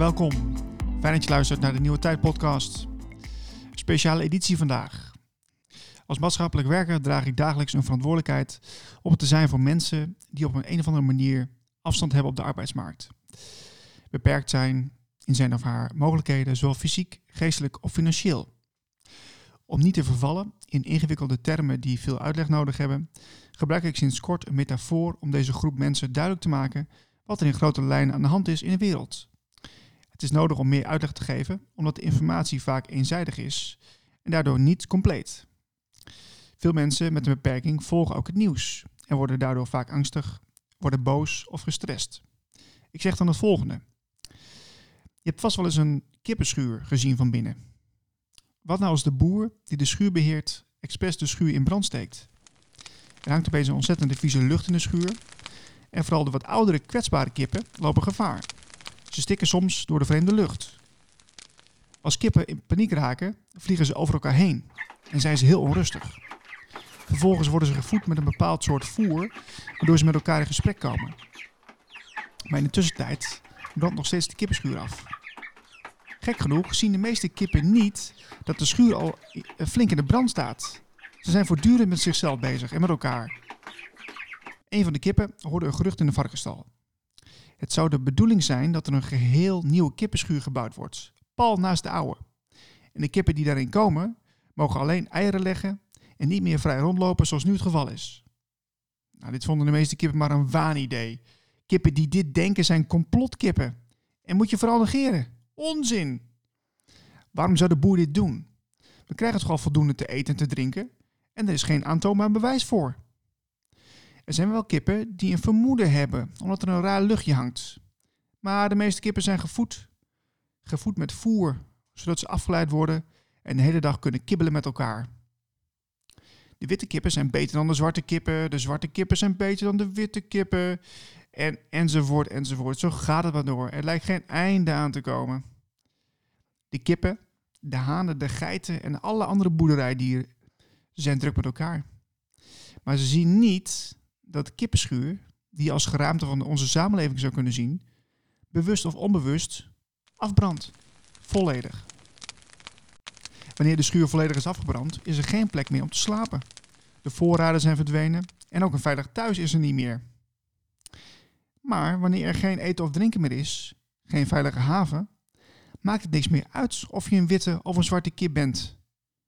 welkom. Fijn dat je luistert naar de Nieuwe Tijd podcast. Speciale editie vandaag. Als maatschappelijk werker draag ik dagelijks een verantwoordelijkheid om te zijn voor mensen die op een, een of andere manier afstand hebben op de arbeidsmarkt. Beperkt zijn in zijn of haar mogelijkheden, zowel fysiek, geestelijk of financieel. Om niet te vervallen in ingewikkelde termen die veel uitleg nodig hebben, gebruik ik sinds kort een metafoor om deze groep mensen duidelijk te maken wat er in grote lijnen aan de hand is in de wereld. Het is nodig om meer uitleg te geven, omdat de informatie vaak eenzijdig is en daardoor niet compleet. Veel mensen met een beperking volgen ook het nieuws en worden daardoor vaak angstig, worden boos of gestrest. Ik zeg dan het volgende. Je hebt vast wel eens een kippenschuur gezien van binnen. Wat nou als de boer die de schuur beheert expres de schuur in brand steekt? Er hangt opeens een ontzettende vieze lucht in de schuur en vooral de wat oudere kwetsbare kippen lopen gevaar. Ze stikken soms door de vreemde lucht. Als kippen in paniek raken, vliegen ze over elkaar heen en zijn ze heel onrustig. Vervolgens worden ze gevoed met een bepaald soort voer, waardoor ze met elkaar in gesprek komen. Maar in de tussentijd brandt nog steeds de kippenschuur af. Gek genoeg zien de meeste kippen niet dat de schuur al flink in de brand staat. Ze zijn voortdurend met zichzelf bezig en met elkaar. Een van de kippen hoorde een gerucht in de varkenstal. Het zou de bedoeling zijn dat er een geheel nieuwe kippenschuur gebouwd wordt, pal naast de oude. En de kippen die daarin komen, mogen alleen eieren leggen en niet meer vrij rondlopen zoals nu het geval is. Nou, dit vonden de meeste kippen maar een waanidee. Kippen die dit denken zijn complotkippen. En moet je vooral negeren. Onzin! Waarom zou de boer dit doen? We krijgen toch al voldoende te eten en te drinken en er is geen aantoonbaar bewijs voor. Er zijn wel kippen die een vermoeden hebben omdat er een raar luchtje hangt. Maar de meeste kippen zijn gevoed. Gevoed met voer, zodat ze afgeleid worden en de hele dag kunnen kibbelen met elkaar. De witte kippen zijn beter dan de zwarte kippen. De zwarte kippen zijn beter dan de witte kippen. En, enzovoort, enzovoort. Zo gaat het maar door. Er lijkt geen einde aan te komen. De kippen, de hanen, de geiten en alle andere boerderijdieren zijn druk met elkaar. Maar ze zien niet dat kippenschuur, die als geraamte van onze samenleving zou kunnen zien, bewust of onbewust afbrandt. Volledig. Wanneer de schuur volledig is afgebrand, is er geen plek meer om te slapen. De voorraden zijn verdwenen en ook een veilig thuis is er niet meer. Maar wanneer er geen eten of drinken meer is, geen veilige haven, maakt het niks meer uit of je een witte of een zwarte kip bent.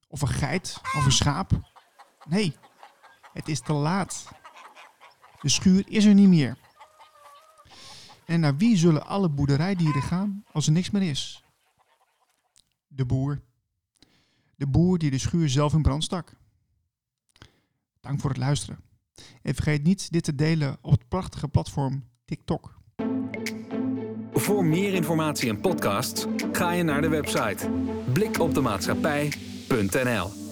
Of een geit of een schaap. Nee, het is te laat. De schuur is er niet meer. En naar wie zullen alle boerderijdieren gaan als er niks meer is? De boer. De boer die de schuur zelf in brand stak. Dank voor het luisteren. En vergeet niet dit te delen op het prachtige platform TikTok. Voor meer informatie en podcasts ga je naar de website blikopdemaatschappij.nl